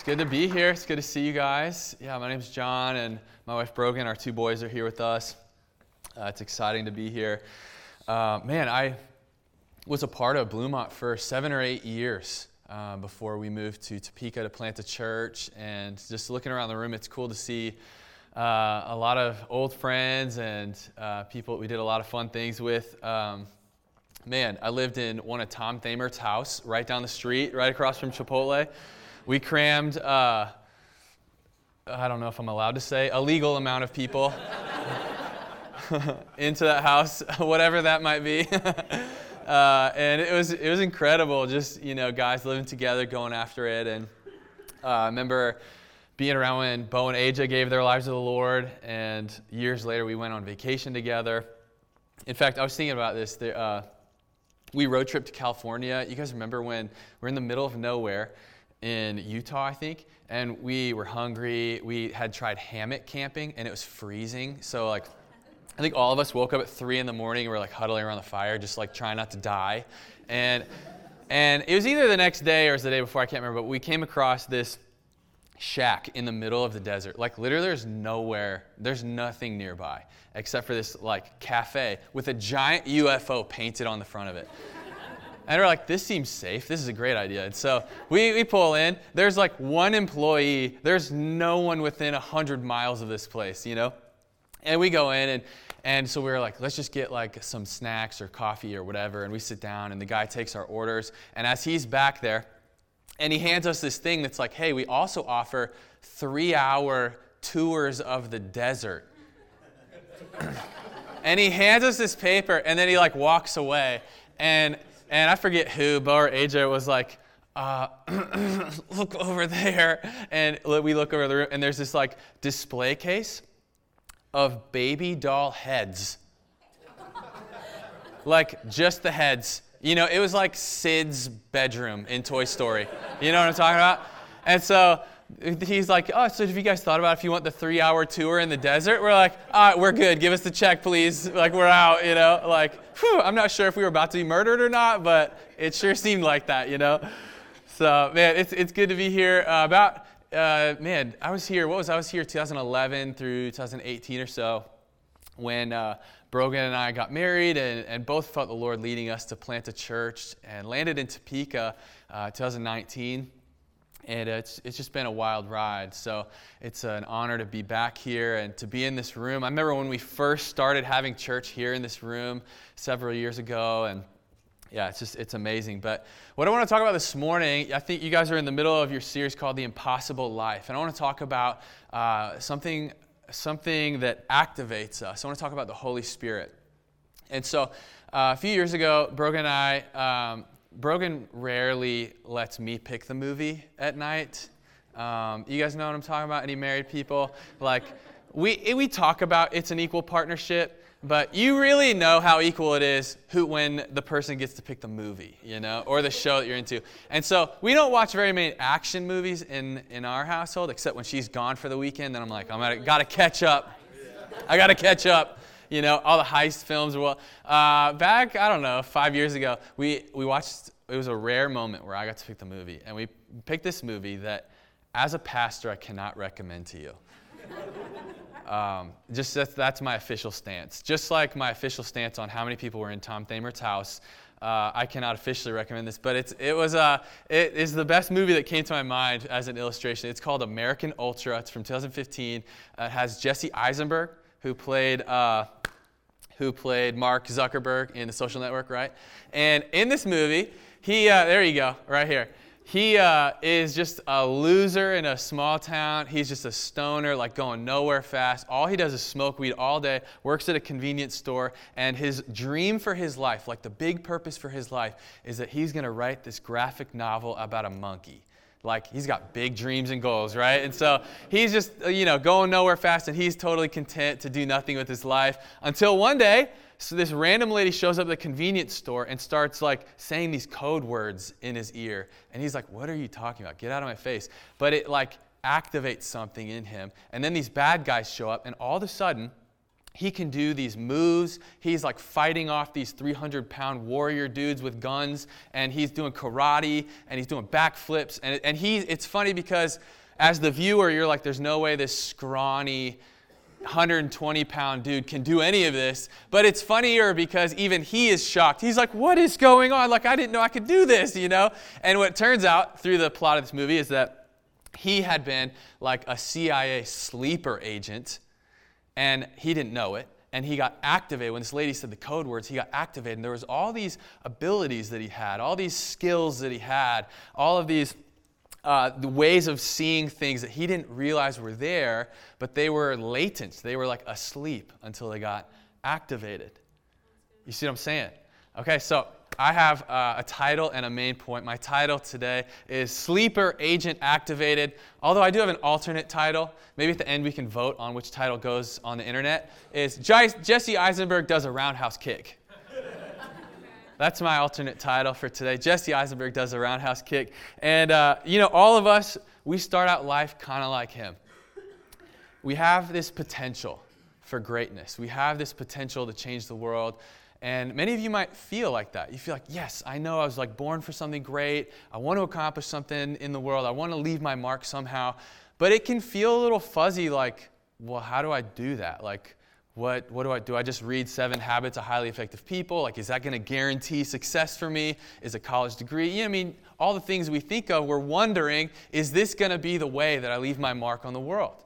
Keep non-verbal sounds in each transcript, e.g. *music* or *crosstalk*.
It's good to be here. It's good to see you guys. Yeah, my name's John, and my wife Brogan. Our two boys are here with us. Uh, it's exciting to be here. Uh, man, I was a part of Bluemont for seven or eight years uh, before we moved to Topeka to plant a church. And just looking around the room, it's cool to see uh, a lot of old friends and uh, people we did a lot of fun things with. Um, man, I lived in one of Tom Thamer's house right down the street, right across from Chipotle. We crammed, uh, I don't know if I'm allowed to say, a legal amount of people *laughs* into that house, *laughs* whatever that might be. *laughs* uh, and it was, it was incredible, just, you know, guys living together, going after it. And uh, I remember being around when Bo and AJ gave their lives to the Lord, and years later we went on vacation together. In fact, I was thinking about this. There, uh, we road trip to California. You guys remember when we're in the middle of nowhere in Utah, I think, and we were hungry. We had tried hammock camping, and it was freezing. So like, I think all of us woke up at three in the morning and we're like huddling around the fire, just like trying not to die. And and it was either the next day or it was the day before, I can't remember, but we came across this shack in the middle of the desert. Like literally there's nowhere, there's nothing nearby except for this like cafe with a giant UFO painted on the front of it. And we're like, this seems safe. This is a great idea. And so we, we pull in. There's like one employee. There's no one within 100 miles of this place, you know? And we go in, and, and so we were like, let's just get like some snacks or coffee or whatever. And we sit down, and the guy takes our orders. And as he's back there, and he hands us this thing that's like, hey, we also offer three hour tours of the desert. *coughs* and he hands us this paper, and then he like walks away. And and I forget who, Bo or AJ was like, uh, *clears throat* look over there. And we look over the room, and there's this like display case of baby doll heads. like just the heads. You know, it was like Sid's bedroom in Toy Story. You know what I'm talking about? And so he's like, oh, so have you guys thought about if you want the three hour tour in the desert? We're like, all right, we're good. Give us the check, please. Like, we're out, you know? Like, whew, I'm not sure if we were about to be murdered or not, but it sure seemed like that, you know? So, man, it's, it's good to be here. Uh, about, uh, man, I was here, what was I was here 2011 through 2018 or so when uh, Brogan and I got married and, and both felt the Lord leading us to plant a church and landed in Topeka uh, 2019 and it's, it's just been a wild ride. So it's an honor to be back here and to be in this room. I remember when we first started having church here in this room several years ago, and yeah, it's just it's amazing. But what I want to talk about this morning, I think you guys are in the middle of your series called "The Impossible Life," and I want to talk about uh, something something that activates us. I want to talk about the Holy Spirit. And so, uh, a few years ago, Brogan and I um, Brogan rarely lets me pick the movie at night. Um, you guys know what I'm talking about? Any married people? Like, we, we talk about it's an equal partnership, but you really know how equal it is who, when the person gets to pick the movie, you know, or the show that you're into. And so we don't watch very many action movies in, in our household, except when she's gone for the weekend. Then I'm like, I'm got to catch up. I got to catch up you know, all the heist films. Well, uh, back, I don't know, five years ago, we, we watched, it was a rare moment where I got to pick the movie. And we picked this movie that, as a pastor, I cannot recommend to you. *laughs* Um, just that's, that's my official stance. Just like my official stance on how many people were in Tom Thamer's house, uh, I cannot officially recommend this, but it's, it was uh, it is the best movie that came to my mind as an illustration. It's called American Ultra. It's from 2015. Uh, it has Jesse Eisenberg, who played uh, who played Mark Zuckerberg in The Social Network, right? And in this movie, he, uh, there you go, right here. He uh, is just a loser in a small town. He's just a stoner, like going nowhere fast. All he does is smoke weed all day, works at a convenience store, and his dream for his life, like the big purpose for his life, is that he's going to write this graphic novel about a monkey like he's got big dreams and goals, right? And so he's just, uh, you know, going nowhere fast and he's totally content to do nothing with his life until one day, so this random lady shows up at the convenience store and starts like saying these code words in his ear. And he's like, What are you talking about? Get out of my face. But it like activates something in him. And then these bad guys show up, and all of a sudden, he can do these moves. He's like fighting off these 300 pound warrior dudes with guns, and he's doing karate, and he's doing backflips. And, and he, it's funny because as the viewer, you're like, there's no way this scrawny, 120 pound dude can do any of this. But it's funnier because even he is shocked. He's like, what is going on? Like, I didn't know I could do this, you know? And what turns out through the plot of this movie is that he had been like a CIA sleeper agent and he didn't know it. And he got activated. When this lady said the code words he got activated. And there was all these abilities that he had all these skills that he had all of these uh, the ways of seeing things that he didn't realize were there but they were latent. They were like asleep until they got activated. You see what i'm saying? Okay so I have uh, a title and a main point. My title today is Sleeper Agent Activated. Although I do have an alternate title, maybe at the end we can vote on which title goes on the internet. Is Jesse Eisenberg does a roundhouse kick. That's my alternate title for today. Jesse Eisenberg does a roundhouse kick. And, uh, you know, all of us, we start out life kind of like him. We have this potential for greatness, we have this potential to change the world. And many of you might feel like that. You feel like, yes, I know I was like born for something great. I want to accomplish something in the world. I want to leave my mark somehow. But it can feel a little fuzzy like, well, how do I do that? Like, what, what do I do? I just read Seven Habits of Highly Effective People? Like, is that going to guarantee success for me? Is a college degree? You know, I mean, all the things we think of, we're wondering, is this going to be the way that I leave my mark on the world?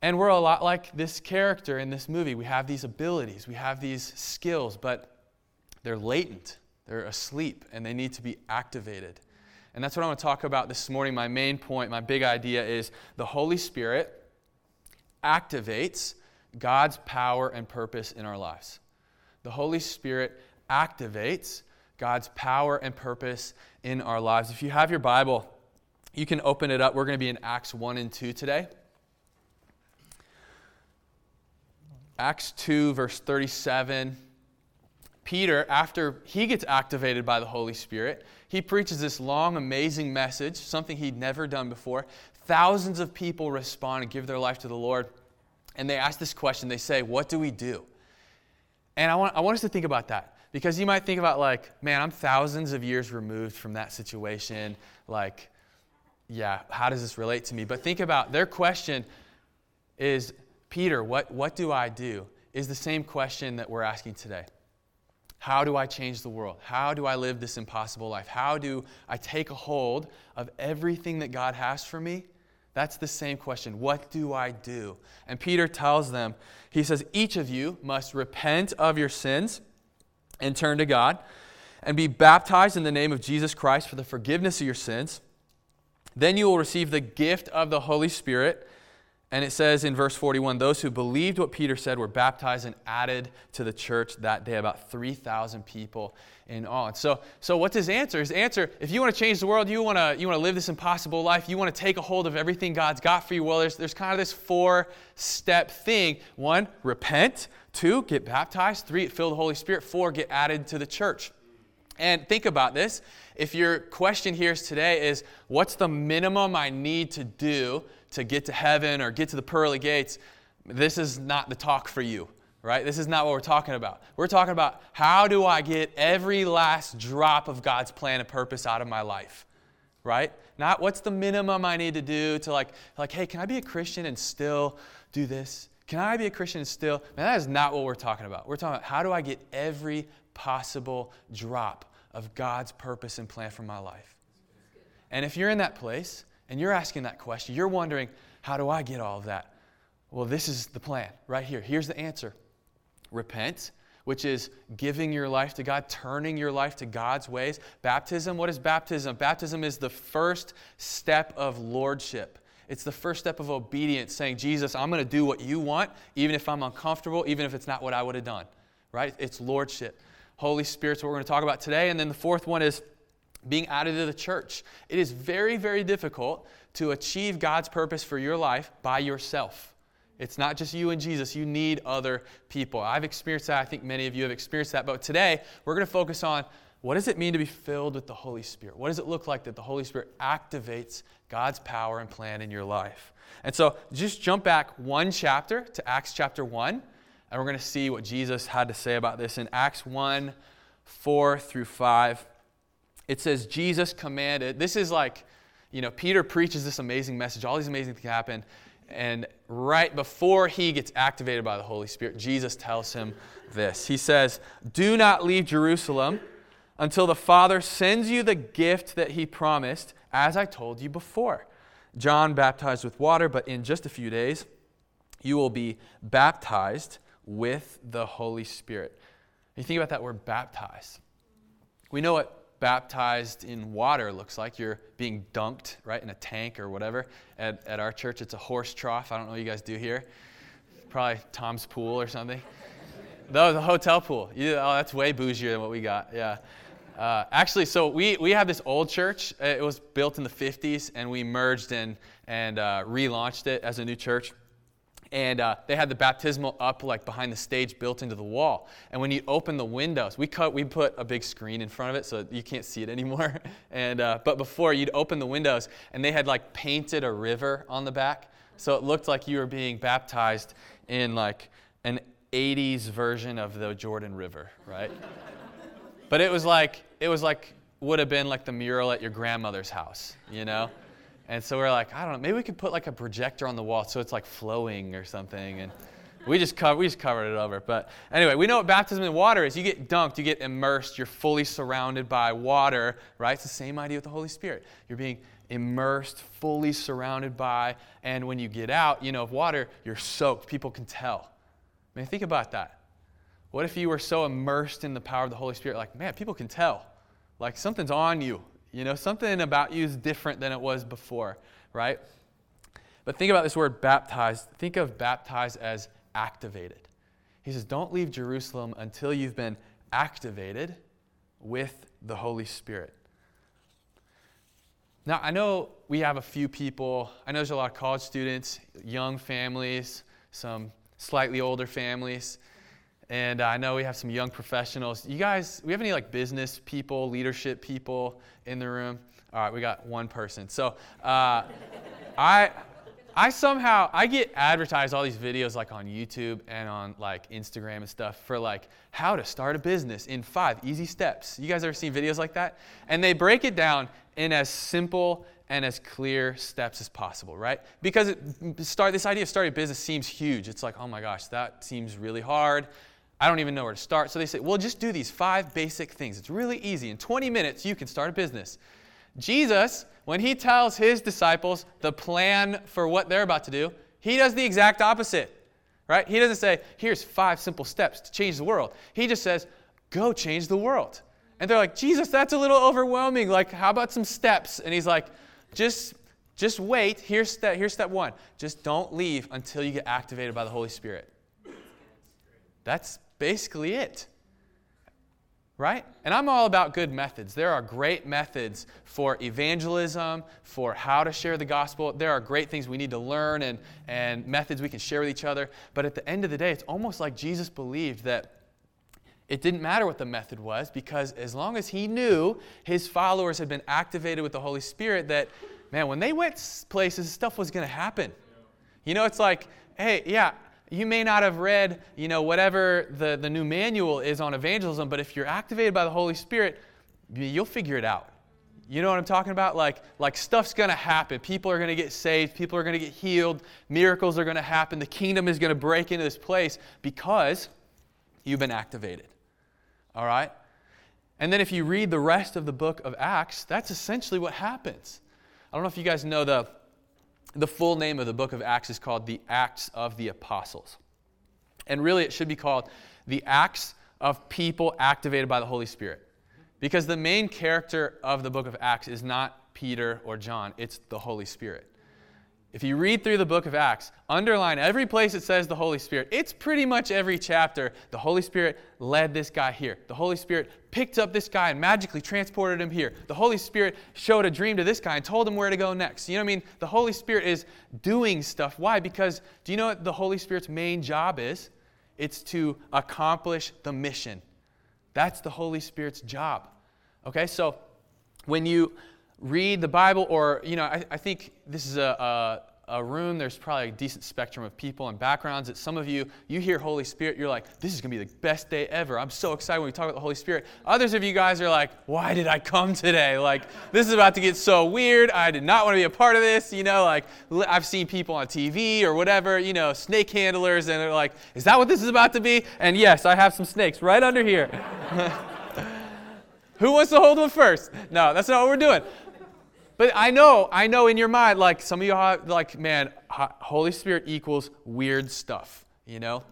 And we're a lot like this character in this movie. We have these abilities, we have these skills, but they're latent, they're asleep, and they need to be activated. And that's what I want to talk about this morning. My main point, my big idea is the Holy Spirit activates God's power and purpose in our lives. The Holy Spirit activates God's power and purpose in our lives. If you have your Bible, you can open it up. We're going to be in Acts 1 and 2 today. Acts 2, verse 37. Peter, after he gets activated by the Holy Spirit, he preaches this long, amazing message, something he'd never done before. Thousands of people respond and give their life to the Lord. And they ask this question they say, What do we do? And I want, I want us to think about that because you might think about, like, man, I'm thousands of years removed from that situation. Like, yeah, how does this relate to me? But think about their question is, Peter, what, what do I do? is the same question that we're asking today. How do I change the world? How do I live this impossible life? How do I take a hold of everything that God has for me? That's the same question. What do I do? And Peter tells them, he says, each of you must repent of your sins and turn to God and be baptized in the name of Jesus Christ for the forgiveness of your sins. Then you will receive the gift of the Holy Spirit. And it says in verse 41 those who believed what Peter said were baptized and added to the church that day, about 3,000 people in all. And so, so what's his answer? His answer if you want to change the world, you want to, you want to live this impossible life, you want to take a hold of everything God's got for you, well, there's, there's kind of this four step thing. One, repent. Two, get baptized. Three, fill the Holy Spirit. Four, get added to the church. And think about this. If your question here today is, what's the minimum I need to do to get to heaven or get to the pearly gates, this is not the talk for you, right? This is not what we're talking about. We're talking about how do I get every last drop of God's plan and purpose out of my life, right? Not what's the minimum I need to do to like, like, hey, can I be a Christian and still do this? Can I be a Christian and still? Man, that is not what we're talking about. We're talking about how do I get every possible drop of God's purpose and plan for my life. And if you're in that place, and you're asking that question, you're wondering, how do I get all of that? Well, this is the plan right here. Here's the answer repent, which is giving your life to God, turning your life to God's ways. Baptism, what is baptism? Baptism is the first step of lordship. It's the first step of obedience, saying, Jesus, I'm going to do what you want, even if I'm uncomfortable, even if it's not what I would have done. Right? It's lordship. Holy Spirit's what we're going to talk about today. And then the fourth one is being added to the church. It is very, very difficult to achieve God's purpose for your life by yourself. It's not just you and Jesus. You need other people. I've experienced that. I think many of you have experienced that. But today, we're going to focus on what does it mean to be filled with the Holy Spirit? What does it look like that the Holy Spirit activates God's power and plan in your life? And so just jump back one chapter to Acts chapter 1, and we're going to see what Jesus had to say about this in Acts 1 4 through 5. It says, Jesus commanded, this is like, you know, Peter preaches this amazing message, all these amazing things happen. And right before he gets activated by the Holy Spirit, Jesus tells him this. He says, Do not leave Jerusalem until the Father sends you the gift that he promised, as I told you before. John baptized with water, but in just a few days, you will be baptized with the Holy Spirit. You think about that word baptized. We know what baptized in water looks like. You're being dunked, right, in a tank or whatever. At, at our church, it's a horse trough. I don't know what you guys do here. Probably Tom's pool or something. No, the hotel pool. You, oh, that's way bougier than what we got. Yeah. Uh, actually, so we, we have this old church. It was built in the 50s, and we merged in and uh, relaunched it as a new church. And uh, they had the baptismal up like behind the stage, built into the wall. And when you open the windows, we cut, we put a big screen in front of it so you can't see it anymore. *laughs* and uh, but before you'd open the windows, and they had like painted a river on the back, so it looked like you were being baptized in like an 80s version of the Jordan River, right? *laughs* but it was like it was like would have been like the mural at your grandmother's house, you know? And so we're like, I don't know, maybe we could put like a projector on the wall so it's like flowing or something. And we just we just covered it over. But anyway, we know what baptism in water is. You get dunked, you get immersed, you're fully surrounded by water, right? It's the same idea with the Holy Spirit. You're being immersed, fully surrounded by, and when you get out, you know, of water, you're soaked. People can tell. I mean, think about that. What if you were so immersed in the power of the Holy Spirit, like, man, people can tell. Like something's on you. You know, something about you is different than it was before, right? But think about this word baptized. Think of baptized as activated. He says, don't leave Jerusalem until you've been activated with the Holy Spirit. Now, I know we have a few people, I know there's a lot of college students, young families, some slightly older families. And I know we have some young professionals. You guys, we have any like business people, leadership people in the room? All right, we got one person. So uh, I, I somehow I get advertised all these videos like on YouTube and on like Instagram and stuff for like how to start a business in five easy steps. You guys ever seen videos like that? And they break it down in as simple and as clear steps as possible, right? Because it, start this idea of starting a business seems huge. It's like, oh my gosh, that seems really hard. I don't even know where to start. So they say, well, just do these five basic things. It's really easy. In 20 minutes, you can start a business. Jesus, when he tells his disciples the plan for what they're about to do, he does the exact opposite, right? He doesn't say, here's five simple steps to change the world. He just says, go change the world. And they're like, Jesus, that's a little overwhelming. Like, how about some steps? And he's like, just, just wait. Here's step, here's step one. Just don't leave until you get activated by the Holy Spirit. That's basically it. Right? And I'm all about good methods. There are great methods for evangelism, for how to share the gospel. There are great things we need to learn and, and methods we can share with each other. But at the end of the day, it's almost like Jesus believed that it didn't matter what the method was because as long as he knew his followers had been activated with the Holy Spirit, that, man, when they went places, stuff was going to happen. You know, it's like, hey, yeah, you may not have read, you know, whatever the, the new manual is on evangelism, but if you're activated by the Holy Spirit, you'll figure it out. You know what I'm talking about? Like, like stuff's going to happen. People are going to get saved. People are going to get healed. Miracles are going to happen. The kingdom is going to break into this place because you've been activated. All right? And then if you read the rest of the book of Acts, that's essentially what happens. I don't know if you guys know the the full name of the book of Acts is called the Acts of the Apostles. And really, it should be called the Acts of People Activated by the Holy Spirit. Because the main character of the book of Acts is not Peter or John, it's the Holy Spirit. If you read through the book of Acts, underline every place it says the Holy Spirit. It's pretty much every chapter. The Holy Spirit led this guy here. The Holy Spirit picked up this guy and magically transported him here. The Holy Spirit showed a dream to this guy and told him where to go next. You know what I mean? The Holy Spirit is doing stuff. Why? Because do you know what the Holy Spirit's main job is? It's to accomplish the mission. That's the Holy Spirit's job. Okay, so when you read the Bible, or, you know, I, I think this is a, a, a, room, there's probably a decent spectrum of people and backgrounds. That some of you, you hear Holy Spirit, you're like, this is going to be the best day ever. I'm so excited when we talk about the Holy Spirit. Others of you guys are like, why did I come today? Like, this is about to get so weird. I did not want to be a part of this. You know, like, I've seen people on TV or whatever, you know, snake handlers, and they're like, is that what this is about to be? And yes, I have some snakes right under here. *laughs* Who wants to hold one first? No, that's not what we're doing. But I know, I know in your mind, like some of you are like, man, Holy Spirit equals weird stuff, you know?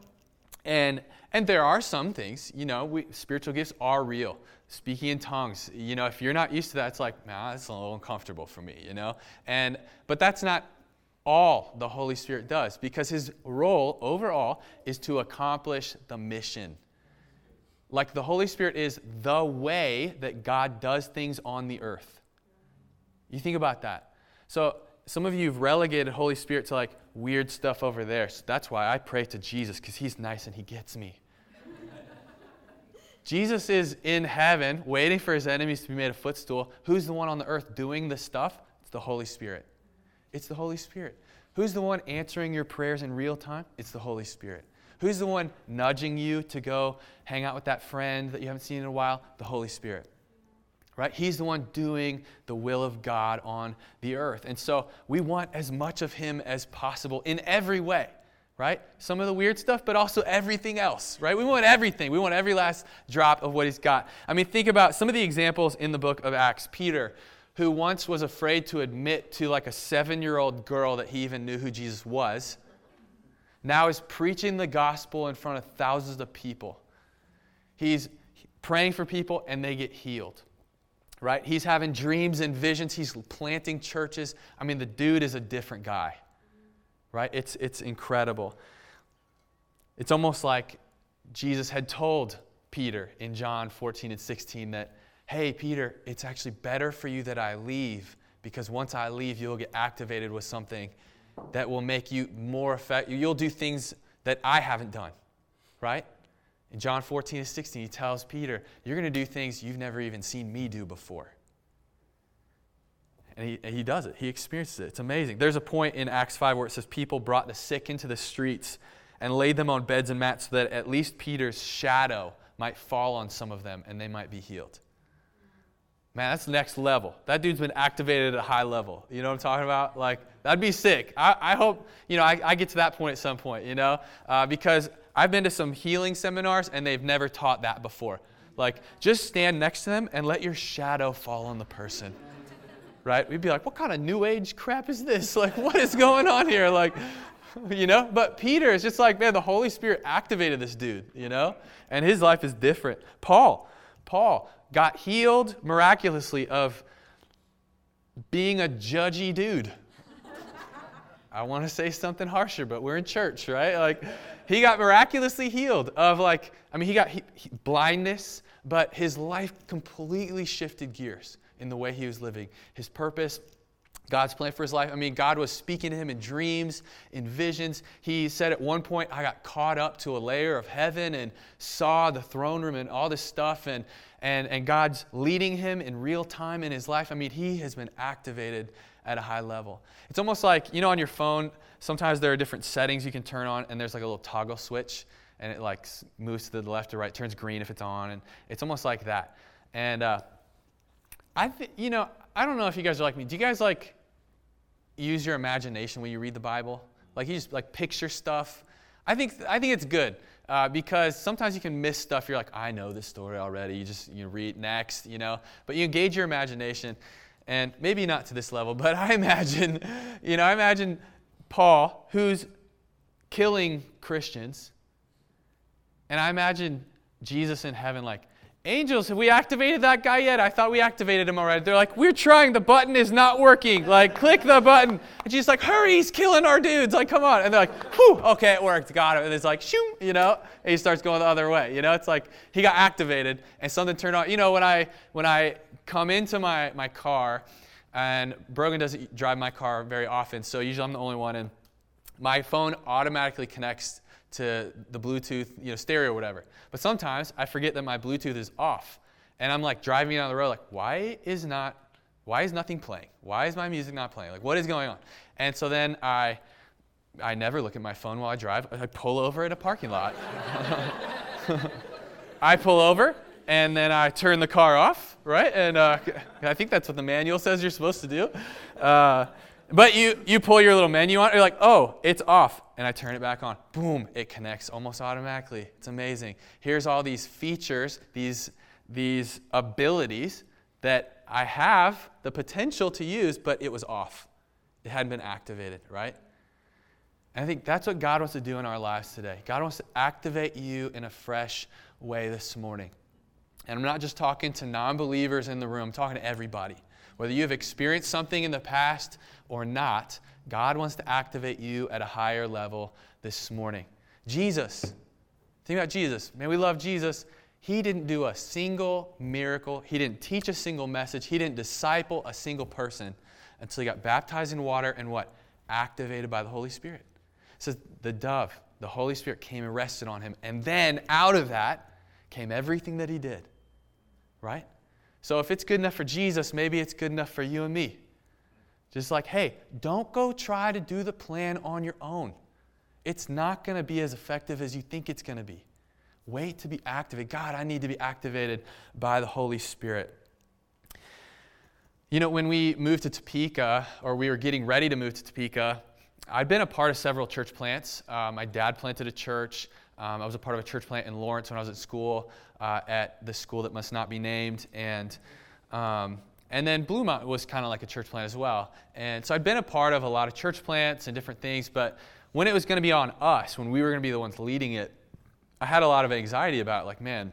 And and there are some things, you know, we, spiritual gifts are real. Speaking in tongues, you know, if you're not used to that, it's like, man, that's a little uncomfortable for me, you know? And but that's not all the Holy Spirit does, because his role overall is to accomplish the mission. Like the Holy Spirit is the way that God does things on the earth. You think about that. So some of you have relegated Holy Spirit to like weird stuff over there. So that's why I pray to Jesus because he's nice and he gets me. *laughs* Jesus is in heaven waiting for his enemies to be made a footstool. Who's the one on the earth doing the stuff? It's the Holy Spirit. It's the Holy Spirit. Who's the one answering your prayers in real time? It's the Holy Spirit. Who's the one nudging you to go hang out with that friend that you haven't seen in a while? The Holy Spirit right? He's the one doing the will of God on the earth. And so we want as much of Him as possible in every way, right? Some of the weird stuff, but also everything else, right? We want everything. We want every last drop of what He's got. I mean, think about some of the examples in the book of Acts. Peter, who once was afraid to admit to like a seven year old girl that he even knew who Jesus was, now is preaching the gospel in front of thousands of people. He's praying for people and they get healed right? He's having dreams and visions. He's planting churches. I mean, the dude is a different guy, right? It's, it's incredible. It's almost like Jesus had told Peter in John 14 and 16 that, hey, Peter, it's actually better for you that I leave because once I leave, you'll get activated with something that will make you more effective. You'll do things that I haven't done, right? In John 14 and 16, he tells Peter, You're going to do things you've never even seen me do before. And he, and he does it. He experiences it. It's amazing. There's a point in Acts 5 where it says, People brought the sick into the streets and laid them on beds and mats so that at least Peter's shadow might fall on some of them and they might be healed. Man, that's next level. That dude's been activated at a high level. You know what I'm talking about? Like, that'd be sick. I, I hope, you know, I, I, get to that point at some point, you know, uh, because I've been to some healing seminars and they've never taught that before. Like, just stand next to them and let your shadow fall on the person. Right? We'd be like, what kind of new age crap is this? *laughs* Like, what is going on here? Like, *laughs* you know? But Peter is just like, man, the Holy Spirit activated this dude, you know? And his life is different. Paul, Paul got healed miraculously of being a judgy dude. *laughs* I want to say something harsher, but we're in church, right? Like, he got miraculously healed of, like, I mean, he got he, he, blindness, but his life completely shifted gears in the way he was living. His purpose, God's plan for his life. I mean, God was speaking to him in dreams, in visions. He said at one point, I got caught up to a layer of heaven and saw the throne room and all this stuff, and, and, and God's leading him in real time in his life. I mean, he has been activated at a high level. It's almost like, you know, on your phone, sometimes there are different settings you can turn on, and there's like a little toggle switch, and it like moves to the left or right, turns green if it's on, and it's almost like that. And uh, I think, you know, I don't know if you guys are like me. Do you guys like use your imagination when you read the Bible? Like you just like picture stuff. I think I think it's good uh, because sometimes you can miss stuff. You're like, I know this story already. You just you read next, you know. But you engage your imagination and maybe not to this level, *laughs* but I imagine, you know, I imagine Paul, who's killing Christians, and I imagine Jesus in heaven, like, Angels, have we activated that guy yet? I thought we activated him already. They're like, we're trying, the button is not working. Like, click the button. And she's like, hurry, he's killing our dudes. Like, come on. And they're like, whew, okay, it worked, got him. And it's like, shoo, you know, and he starts going the other way. You know, it's like he got activated and something turned on. You know, when I when I come into my, my car, and Brogan doesn't drive my car very often, so usually I'm the only one, and my phone automatically connects to the Bluetooth, you know, stereo or whatever. But sometimes I forget that my Bluetooth is off. And I'm like driving down the road, like, why is not, why is nothing playing? Why is my music not playing? Like, what is going on? And so then I, I never look at my phone while I drive. I pull over in a parking lot. *laughs* I pull over and then I turn the car off, right? And uh, I think that's what the manual says you're supposed to do. Uh, but you, you pull your little menu on, you're like, oh, it's off. And I turn it back on. Boom, it connects almost automatically. It's amazing. Here's all these features, these, these abilities that I have the potential to use, but it was off. It hadn't been activated, right? And I think that's what God wants to do in our lives today. God wants to activate you in a fresh way this morning. And I'm not just talking to non believers in the room, I'm talking to everybody. Whether you have experienced something in the past or not, God wants to activate you at a higher level this morning. Jesus, think about Jesus. Man, we love Jesus. He didn't do a single miracle, He didn't teach a single message, He didn't disciple a single person until He got baptized in water and what? Activated by the Holy Spirit. It says the dove, the Holy Spirit came and rested on him. And then out of that came everything that he did. Right? So if it's good enough for Jesus, maybe it's good enough for you and me. Just like, hey, don't go try to do the plan on your own. It's not going to be as effective as you think it's going to be. Wait to be activated. God, I need to be activated by the Holy Spirit. You know, when we moved to Topeka, or we were getting ready to move to Topeka, I'd been a part of several church plants. Uh, my dad planted a church. Um, I was a part of a church plant in Lawrence when I was at school, uh, at the school that must not be named. And, um, and then Bluemont was kind of like a church plant as well. And so I'd been a part of a lot of church plants and different things. But when it was going to be on us, when we were going to be the ones leading it, I had a lot of anxiety about. Like, man,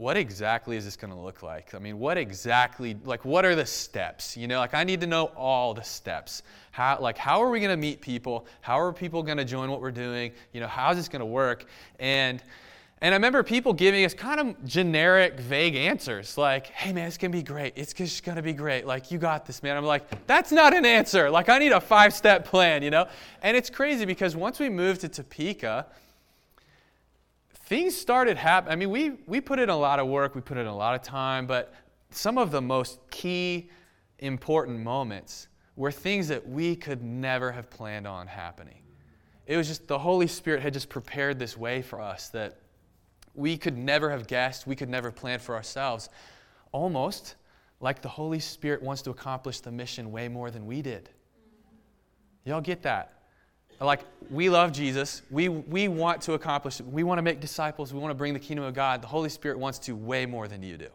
what exactly is this going to look like? I mean, what exactly, like, what are the steps? You know, like, I need to know all the steps. How, like, how are we going to meet people? How are people going to join what we're doing? You know, how's this going to work? And, and I remember people giving us kind of generic, vague answers, like, hey, man, it's going to be great. It's just going to be great. Like, you got this, man. I'm like, that's not an answer. Like, I need a five step plan, you know? And it's crazy because once we moved to Topeka, things started happening. I mean, we, we put in a lot of work, we put in a lot of time, but some of the most key, important moments were things that we could never have planned on happening. It was just the Holy Spirit had just prepared this way for us that we could never have guessed, we could never plan for ourselves. Almost like the Holy Spirit wants to accomplish the mission way more than we did. Y'all get that? Like, we love Jesus. We, we want to accomplish, we want to make disciples. We want to bring the kingdom of God. The Holy Spirit wants to way more than you do.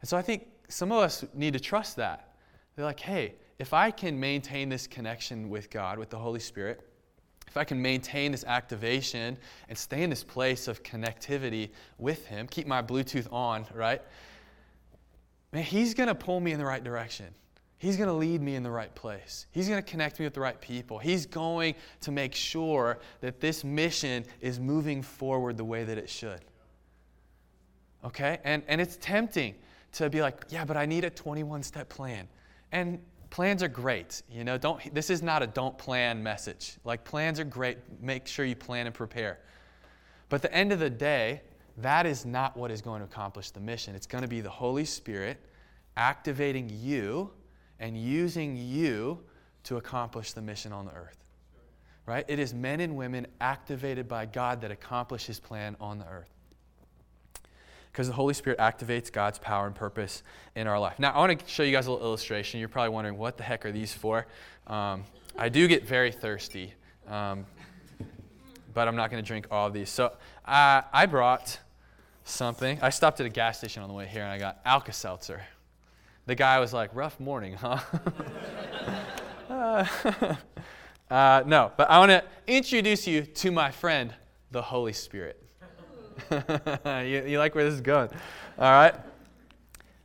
And so I think some of us need to trust that. They're like, hey, if I can maintain this connection with God, with the Holy Spirit, if I can maintain this activation and stay in this place of connectivity with Him, keep my Bluetooth on, right? Man, He's going to pull me in the right direction. He's going to lead me in the right place. He's going to connect me with the right people. He's going to make sure that this mission is moving forward the way that it should. Okay? And, and it's tempting to be like, yeah, but I need a 21 step plan. And plans are great. You know, don't, this is not a don't plan message. Like, plans are great. Make sure you plan and prepare. But at the end of the day, that is not what is going to accomplish the mission. It's going to be the Holy Spirit activating you and using you to accomplish the mission on the earth. Right? It is men and women activated by God that accomplish his plan on the earth. Because the Holy Spirit activates God's power and purpose in our life. Now, I want to show you guys a little illustration. You're probably wondering, what the heck are these for? Um, I do get very thirsty, um, but I'm not going to drink all of these. So uh, I brought something. I stopped at a gas station on the way here and I got Alka Seltzer. The guy was like, rough morning, huh? uh, *laughs* uh, no, but I want to introduce you to my friend, the Holy Spirit. *laughs* you, you like where this is going? All right?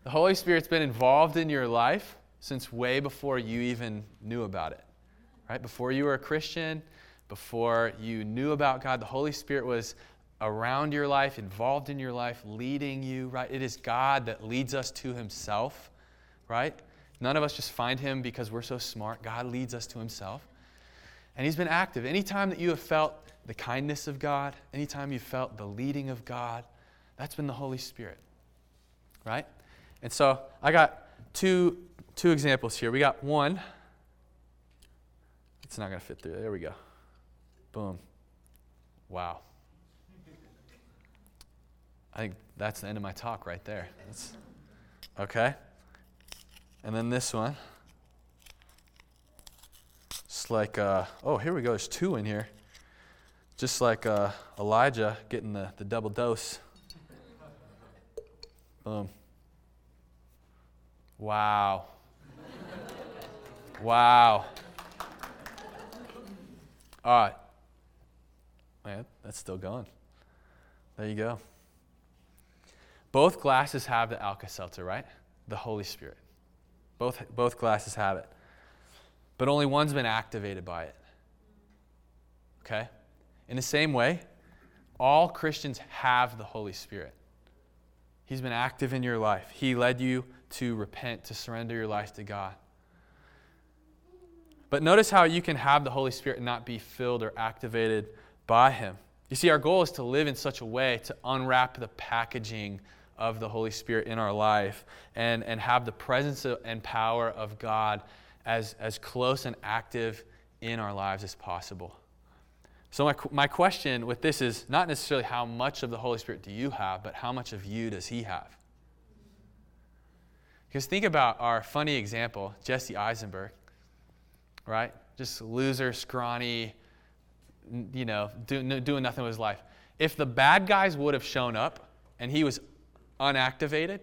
The Holy Spirit's been involved in your life since way before you even knew about it. Right? Before you were a Christian, before you knew about God, the Holy Spirit was around your life, involved in your life, leading you, right? It is God that leads us to Himself right? None of us just find him because we're so smart. God leads us to himself. And he's been active. Anytime that you have felt the kindness of God, anytime you felt the leading of God, that's been the Holy Spirit. right? And so I got two, two examples here. We got one. It's not going to fit through. There we go. Boom. Wow. I think that's the end of my talk right there. That's, okay. And then this one. It's like, uh, oh, here we go. There's two in here. Just like uh, Elijah getting the, the double dose. Boom. Wow. wow. All right. Man, that's still going. There you go. Both glasses have the Alka Seltzer, right? The Holy Spirit. Both, both glasses have it. But only one's been activated by it. Okay? In the same way, all Christians have the Holy Spirit. He's been active in your life. He led you to repent, to surrender your life to God. But notice how you can have the Holy Spirit and not be filled or activated by Him. You see, our goal is to live in such a way to unwrap the packaging of the Holy Spirit in our life and, and have the presence and power of God as, as close and active in our lives as possible. So, my, my question with this is not necessarily how much of the Holy Spirit do you have, but how much of you does He have? Because think about our funny example, Jesse Eisenberg, right? Just loser, scrawny, you know, do, doing nothing with his life. If the bad guys would have shown up and he was unactivated,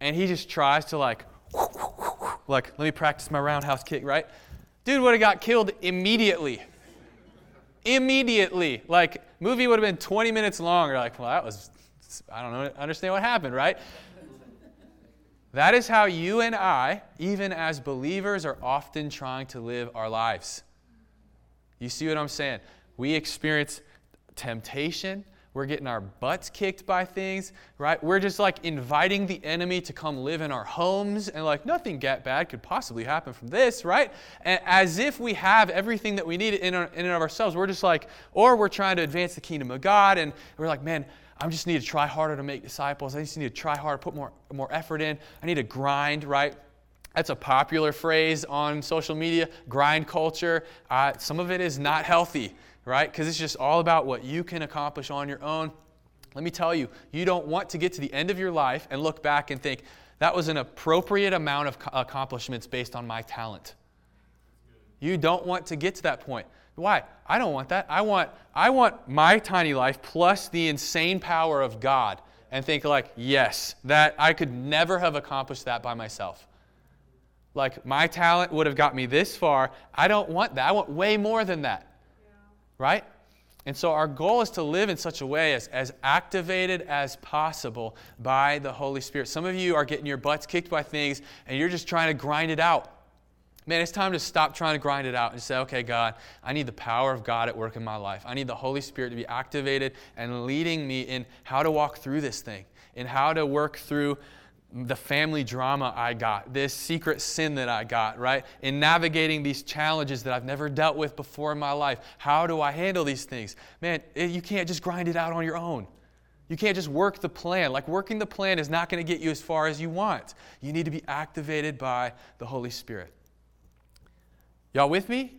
and he just tries to like, like, let me practice my roundhouse kick, right? Dude would have got killed immediately. Immediately. Like, movie would have been 20 minutes long. You're like, well, that was, I don't know, understand what happened, right? That is how you and I, even as believers, are often trying to live our lives. You see what I'm saying? We experience temptation, we're getting our butts kicked by things, right? We're just like inviting the enemy to come live in our homes and like nothing bad could possibly happen from this, right? And as if we have everything that we need in, our, in and of ourselves. We're just like, or we're trying to advance the kingdom of God and we're like, man, I just need to try harder to make disciples. I just need to try harder, put more, more effort in. I need to grind, right? That's a popular phrase on social media, grind culture. Uh, some of it is not healthy right? Because it's just all about what you can accomplish on your own. Let me tell you, you don't want to get to the end of your life and look back and think, that was an appropriate amount of accomplishments based on my talent. You don't want to get to that point. Why? I don't want that. I want, I want my tiny life plus the insane power of God and think like, yes, that I could never have accomplished that by myself. Like my talent would have got me this far. I don't want that. I want way more than that right? And so our goal is to live in such a way as, as activated as possible by the Holy Spirit. Some of you are getting your butts kicked by things and you're just trying to grind it out. Man, it's time to stop trying to grind it out and say, okay, God, I need the power of God at work in my life. I need the Holy Spirit to be activated and leading me in how to walk through this thing, in how to work through the family drama I got, this secret sin that I got, right? In navigating these challenges that I've never dealt with before in my life. How do I handle these things? Man, you can't just grind it out on your own. You can't just work the plan. Like working the plan is not going to get you as far as you want. You need to be activated by the Holy Spirit. Y'all with me?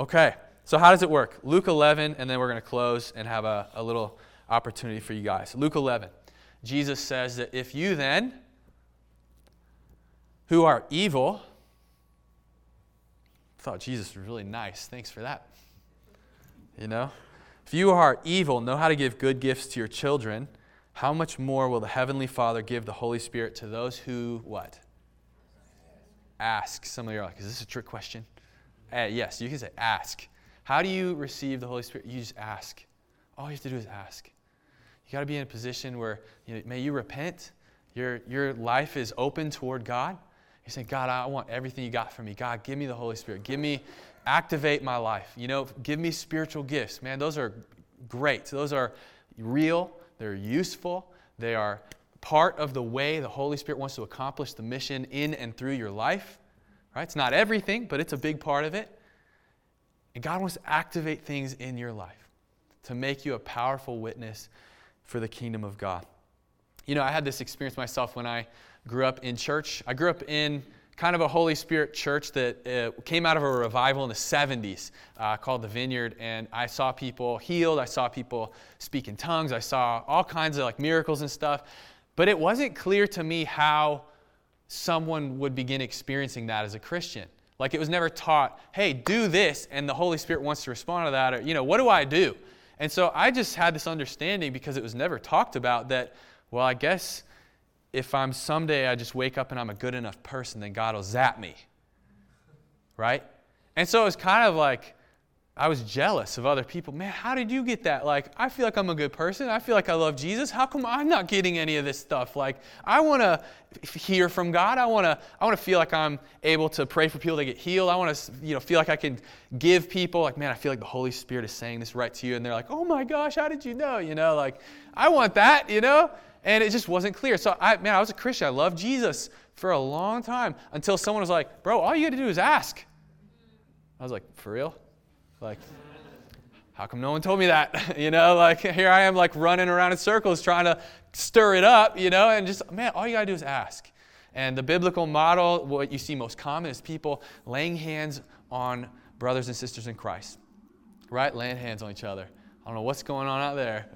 Okay. So, how does it work? Luke 11, and then we're going to close and have a, a little opportunity for you guys. Luke 11. Jesus says that if you then, who are evil, I thought Jesus was really nice. Thanks for that. You know? If you are evil, know how to give good gifts to your children, how much more will the Heavenly Father give the Holy Spirit to those who, what? Ask. Some of you are like, is this a trick question? Uh, yes, you can say ask. How do you receive the Holy Spirit? You just ask. All you have to do is ask. You got to be in a position where you know, may you repent. Your, your life is open toward God. You're saying, God, I want everything you got for me. God, give me the Holy Spirit. Give me, activate my life. You know, give me spiritual gifts. Man, those are great. Those are real. They're useful. They are part of the way the Holy Spirit wants to accomplish the mission in and through your life. Right? It's not everything, but it's a big part of it. And God wants to activate things in your life to make you a powerful witness for the kingdom of God. you know, I had this experience myself when I grew up in church. I grew up in kind of a Holy Spirit church that uh, came out of a revival in the 70s uh, called the Vineyard. And I saw people healed. I saw people speak in tongues. I saw all kinds of like miracles and stuff. But it wasn't clear to me how someone would begin experiencing that as a Christian. Like it was never taught, hey, do this, and the Holy Spirit wants to respond to that, or, you know, what do I do? And so I just had this understanding because it was never talked about that, well, I guess if I'm someday I just wake up and I'm a good enough person, then God will zap me. Right? And so it was kind of like, I was jealous of other people. Man, how did you get that? Like, I feel like I'm a good person. I feel like I love Jesus. How come I'm not getting any of this stuff? Like, I want to hear from God. I want to I want to feel like I'm able to pray for people to get healed. I want to, you know, feel like I can give people like, man, I feel like the Holy Spirit is saying this right to you and they're like, "Oh my gosh, how did you know?" You know, like, I want that, you know? And it just wasn't clear. So I man, I was a Christian. I loved Jesus for a long time until someone was like, "Bro, all you got to do is ask." I was like, "For real?" Like, how come no one told me that? *laughs* you know, like here I am, like running around in circles trying to stir it up, you know, and just, man, all you got to do is ask. And the biblical model, what you see most common is people laying hands on brothers and sisters in Christ, right? Laying hands on each other. I don't know what's going on out there.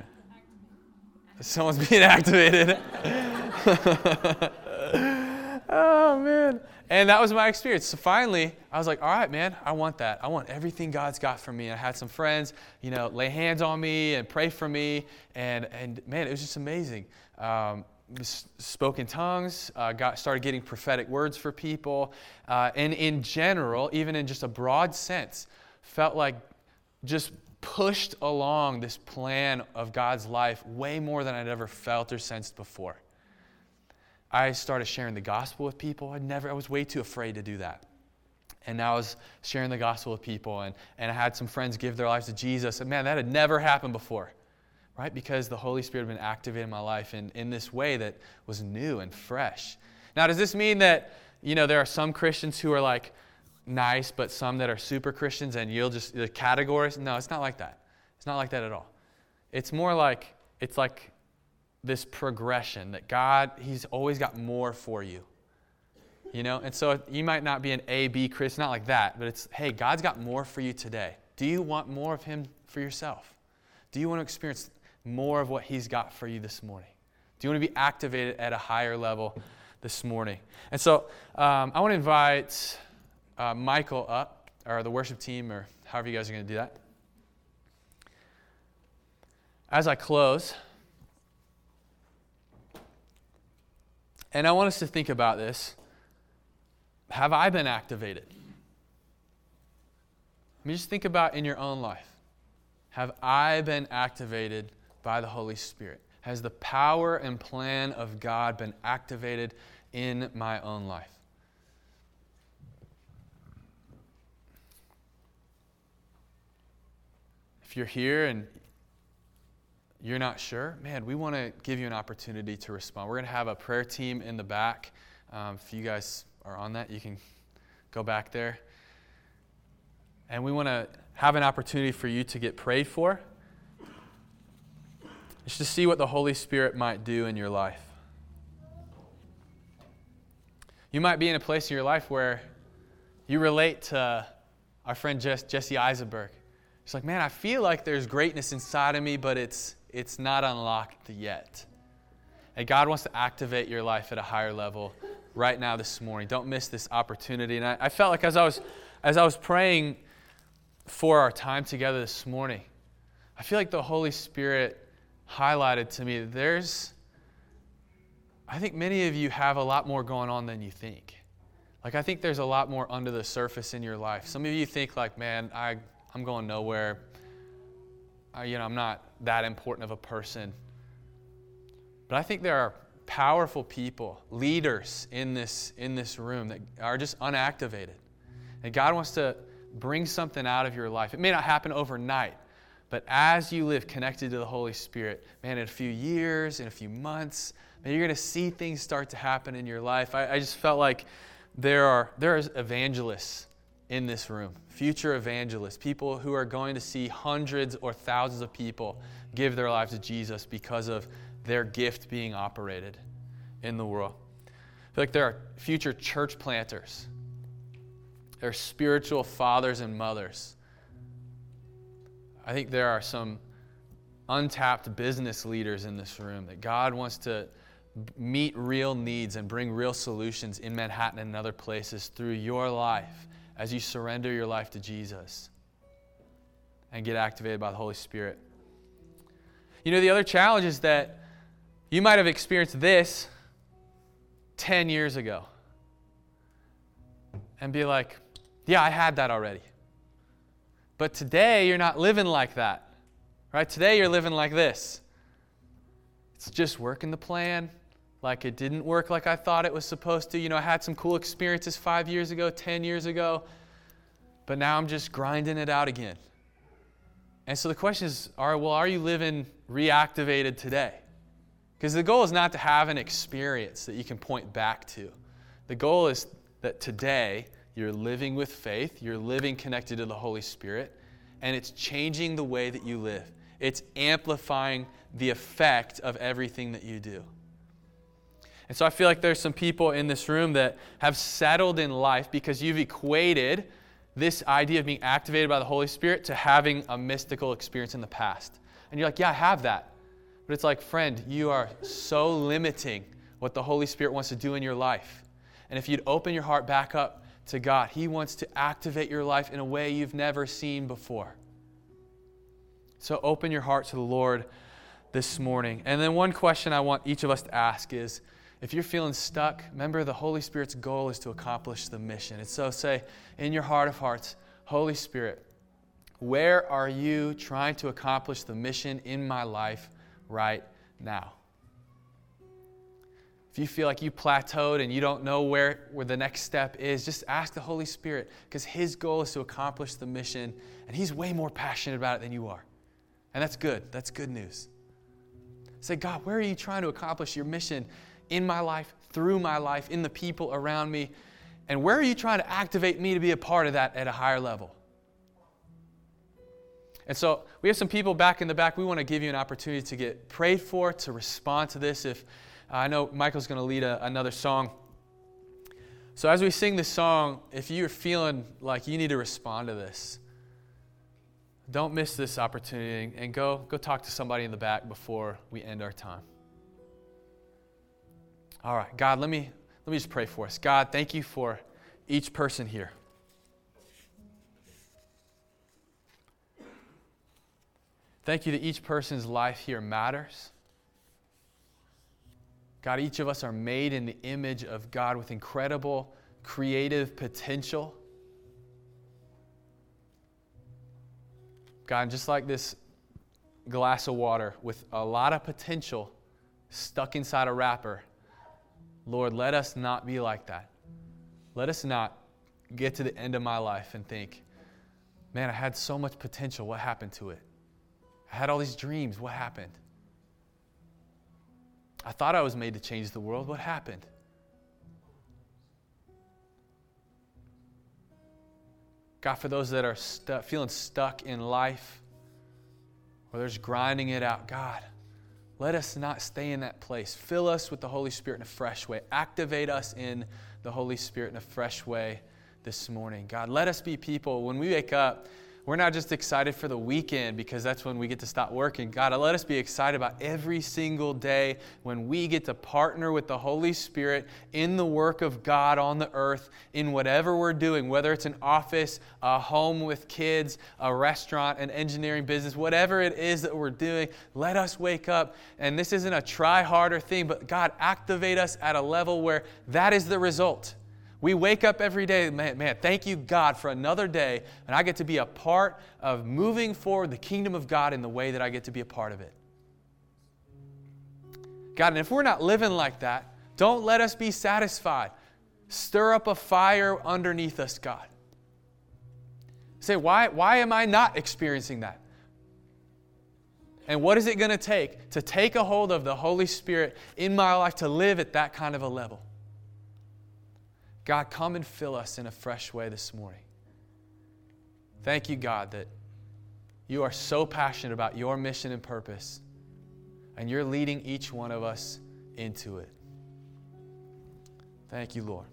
Someone's being *laughs* activated. *laughs* man. And that was my experience. So finally, I was like, all right, man, I want that. I want everything God's got for me. And I had some friends, you know, lay hands on me and pray for me. And, and man, it was just amazing. Um, spoke in tongues, uh, got, started getting prophetic words for people. Uh, and in general, even in just a broad sense, felt like just pushed along this plan of God's life way more than I'd ever felt or sensed before. I started sharing the gospel with people. I never, I was way too afraid to do that. And now I was sharing the gospel with people, and, and I had some friends give their lives to Jesus. And man, that had never happened before, right? Because the Holy Spirit had been activated in my life in, in this way that was new and fresh. Now, does this mean that, you know, there are some Christians who are like nice, but some that are super Christians and you'll just, the categories? No, it's not like that. It's not like that at all. It's more like, it's like this progression that God, He's always got more for you. You know, and so you might not be an A, B Christian, not like that, but it's, hey, God's got more for you today. Do you want more of Him for yourself? Do you want to experience more of what He's got for you this morning? Do you want to be activated at a higher level this morning? And so um, I want to invite uh, Michael up, or the worship team, or however you guys are going to do that. As I close, And I want us to think about this. Have I been activated? I mean, just think about in your own life. Have I been activated by the Holy Spirit? Has the power and plan of God been activated in my own life? If you're here and you're not sure, man, we want to give you an opportunity to respond. We're going to have a prayer team in the back. Um, if you guys are on that, you can go back there. And we want to have an opportunity for you to get prayed for. Just to see what the Holy Spirit might do in your life. You might be in a place in your life where you relate to our friend Jesse Eisenberg. It's like, man, I feel like there's greatness inside of me, but it's it's not unlocked yet. And God wants to activate your life at a higher level right now this morning. Don't miss this opportunity. And I, I felt like as I was as I was praying for our time together this morning, I feel like the Holy Spirit highlighted to me that there's I think many of you have a lot more going on than you think. Like I think there's a lot more under the surface in your life. Some of you think like, man, I, I'm going nowhere. You know, I'm not that important of a person. But I think there are powerful people, leaders in this, in this room that are just unactivated. And God wants to bring something out of your life. It may not happen overnight, but as you live connected to the Holy Spirit, man, in a few years, in a few months, man, you're going to see things start to happen in your life. I, I just felt like there are there is evangelists in this room, future evangelists, people who are going to see hundreds or thousands of people give their lives to Jesus because of their gift being operated in the world. I feel like there are future church planters, there are spiritual fathers and mothers. I think there are some untapped business leaders in this room that God wants to meet real needs and bring real solutions in Manhattan and other places through your life as you surrender your life to Jesus and get activated by the Holy Spirit. You know, the other challenge is that you might have experienced this 10 years ago and be like, yeah, I had that already. But today, you're not living like that. Right? Today, you're living like this. It's just working the plan like it didn't work like I thought it was supposed to. You know, I had some cool experiences five years ago, 10 years ago, but now I'm just grinding it out again. And so the question is, are, well, are you living reactivated today? Because the goal is not to have an experience that you can point back to. The goal is that today you're living with faith, you're living connected to the Holy Spirit, and it's changing the way that you live. It's amplifying the effect of everything that you do. And so I feel like there's some people in this room that have settled in life because you've equated this idea of being activated by the Holy Spirit to having a mystical experience in the past. And you're like, yeah, I have that. But it's like, friend, you are so limiting what the Holy Spirit wants to do in your life. And if you'd open your heart back up to God, He wants to activate your life in a way you've never seen before. So open your heart to the Lord this morning. And then one question I want each of us to ask is if you're feeling stuck, remember the Holy Spirit's goal is to accomplish the mission. And so say in your heart of hearts, Holy Spirit, where are you trying to accomplish the mission in my life right now? If you feel like you plateaued and you don't know where, where the next step is, just ask the Holy Spirit because His goal is to accomplish the mission, and He's way more passionate about it than you are. And that's good. That's good news. Say, God, where are you trying to accomplish your mission in my life, through my life, in the people around me? And where are you trying to activate me to be a part of that at a higher level? And so we have some people back in the back. We want to give you an opportunity to get prayed for, to respond to this. If uh, I know Michael's going to lead a, another song. So as we sing this song, if you're feeling like you need to respond to this, don't miss this opportunity and go, go talk to somebody in the back before we end our time. All right, God, let me, let me just pray for us. God, thank you for each person here. Thank you that each person's life here matters. God, each of us are made in the image of God with incredible creative potential. God, just like this glass of water with a lot of potential stuck inside a wrapper, Lord, let us not be like that. Let us not get to the end of my life and think, man, I had so much potential. What happened to it? I had all these dreams. What happened? I thought I was made to change the world. What happened? God, for those that are stu- feeling stuck in life, or there's grinding it out, God, let us not stay in that place. Fill us with the Holy Spirit in a fresh way. Activate us in the Holy Spirit in a fresh way this morning. God, let us be people when we wake up we're not just excited for the weekend because that's when we get to stop working. God, let us be excited about every single day when we get to partner with the Holy Spirit in the work of God on the earth in whatever we're doing, whether it's an office, a home with kids, a restaurant, an engineering business, whatever it is that we're doing. Let us wake up. And this isn't a try harder thing, but God, activate us at a level where that is the result. We wake up every day, man, man, thank you, God, for another day, and I get to be a part of moving forward the kingdom of God in the way that I get to be a part of it. God, and if we're not living like that, don't let us be satisfied. Stir up a fire underneath us, God. Say, why, why am I not experiencing that? And what is it going to take to take a hold of the Holy Spirit in my life to live at that kind of a level? God, come and fill us in a fresh way this morning. Thank you, God, that you are so passionate about your mission and purpose. And you're leading each one of us into it. Thank you, Lord.